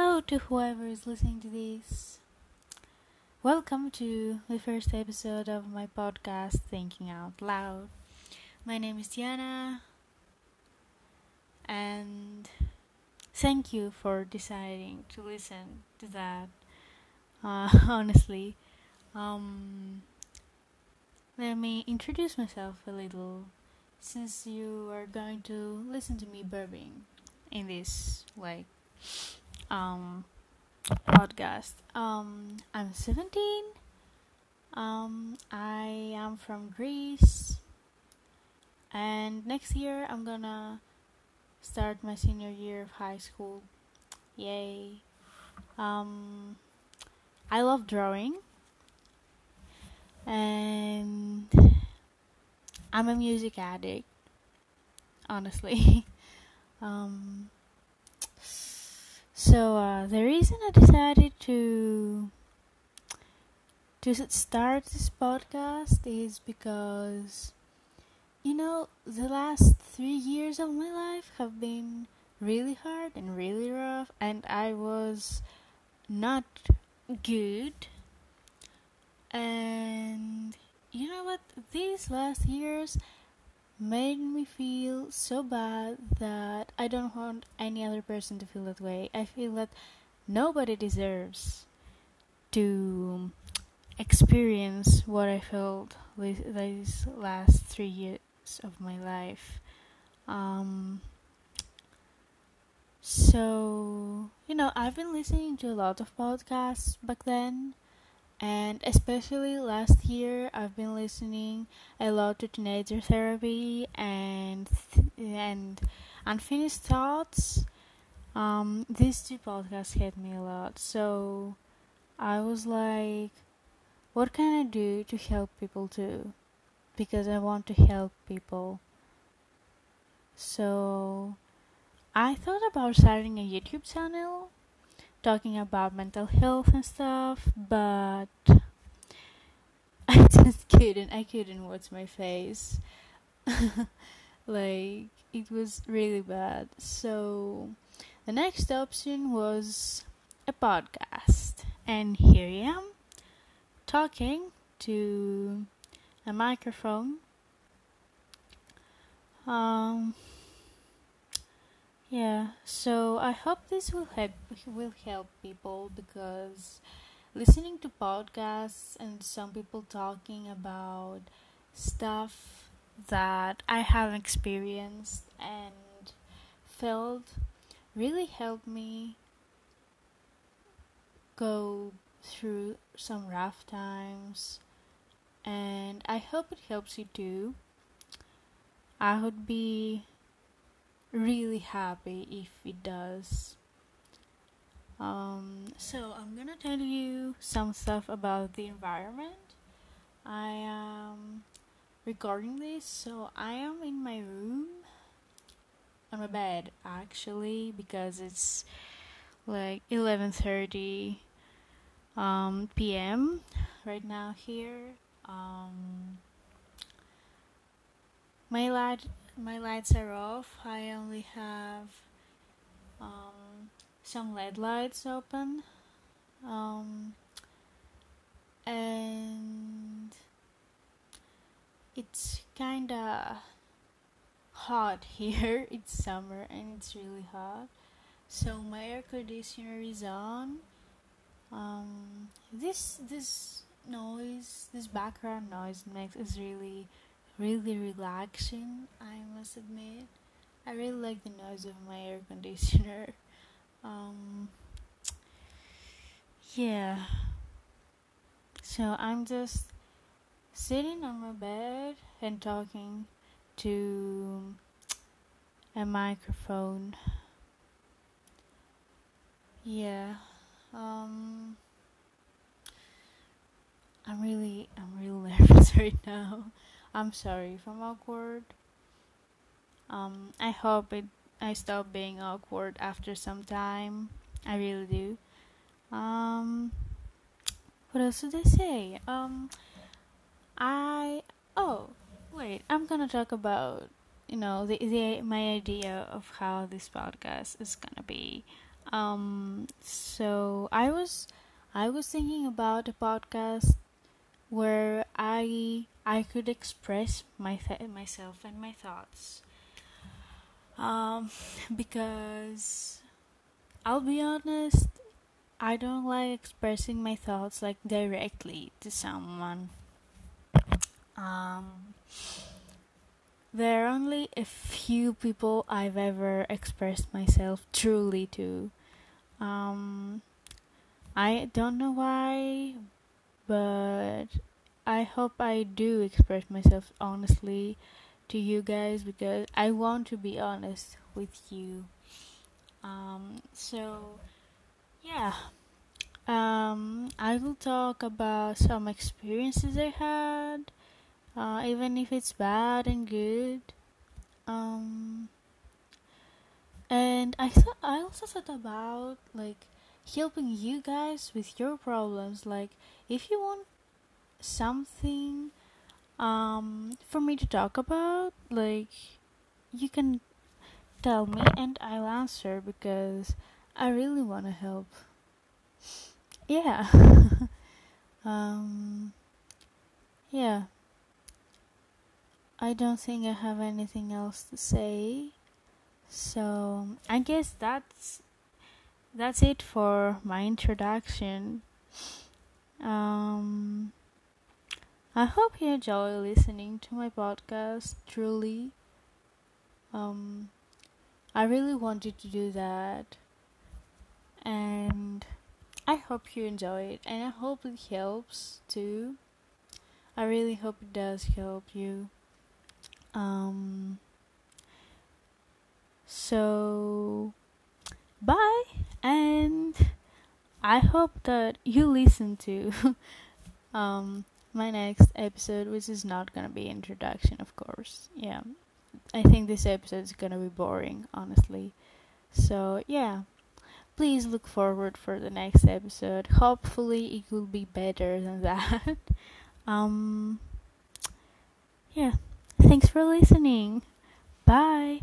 Hello to whoever is listening to this. Welcome to the first episode of my podcast, Thinking Out Loud. My name is Diana, and thank you for deciding to listen to that. Uh, honestly, um, let me introduce myself a little since you are going to listen to me burping in this like um podcast. Um I'm 17. Um I am from Greece. And next year I'm to start my senior year of high school. Yay. Um I love drawing. And I'm a music addict. Honestly. um so uh, the reason I decided to to start this podcast is because you know the last three years of my life have been really hard and really rough, and I was not good. And you know what? These last years made me feel so bad that I don't want any other person to feel that way. I feel that nobody deserves to experience what I felt these last three years of my life. Um, so, you know, I've been listening to a lot of podcasts back then and especially last year i've been listening a lot to teenager therapy and and unfinished thoughts. Um these two podcasts hit me a lot. So i was like what can i do to help people too? Because i want to help people. So i thought about starting a youtube channel talking about mental health and stuff, but I just couldn't. I couldn't watch my face. like, it was really bad. So, the next option was a podcast. And here I am talking to a microphone. Um, yeah, so I hope this will help will help people because listening to podcasts and some people talking about stuff that I have experienced and felt really helped me go through some rough times and I hope it helps you too. I would be really happy if it does. Um, so I'm gonna tell you some stuff about the environment. I am recording this, so I am in my room on my bed actually because it's like 11:30 um, p.m. right now here. Um, my light my lights are off. I only have um, some LED lights open. Um, and it's kinda hot here. It's summer and it's really hot. So my air conditioner is on. Um, this this noise, this background noise makes is really really relaxing, I must admit. I really like the noise of my air conditioner. Um, yeah. So I'm just sitting on my bed and talking to a microphone. Yeah. Um I'm really I'm really nervous right now. I'm sorry if I'm awkward. Um, I hope it I stop being awkward after some time. I really do. Um, what else did I say? Um, I oh wait, I'm gonna talk about you know the, the my idea of how this podcast is gonna be. Um, so I was I was thinking about a podcast where I I could express my th- myself and my thoughts. Um, because I'll be honest, I don't like expressing my thoughts like directly to someone. Um, there are only a few people I've ever expressed myself truly to. Um, I don't know why, but I hope I do express myself honestly to you guys because I want to be honest with you. Um, so, yeah. Um, I will talk about some experiences I had, uh, even if it's bad and good. Um, and I I also thought about like helping you guys with your problems. Like, if you want something um for me to talk about, like you can tell me and I'll answer because I really want to help. Yeah. um yeah. I don't think I have anything else to say. So, I guess that's that's it for my introduction. Um, I hope you enjoy listening to my podcast. Truly, um, I really wanted to do that, and I hope you enjoy it, and I hope it helps too. I really hope it does help you. Um, so, bye and I hope that you listen to um my next episode, which is not gonna be introduction, of course. Yeah, I think this episode is gonna be boring, honestly. So yeah, please look forward for the next episode. Hopefully, it will be better than that. um, yeah, thanks for listening. Bye.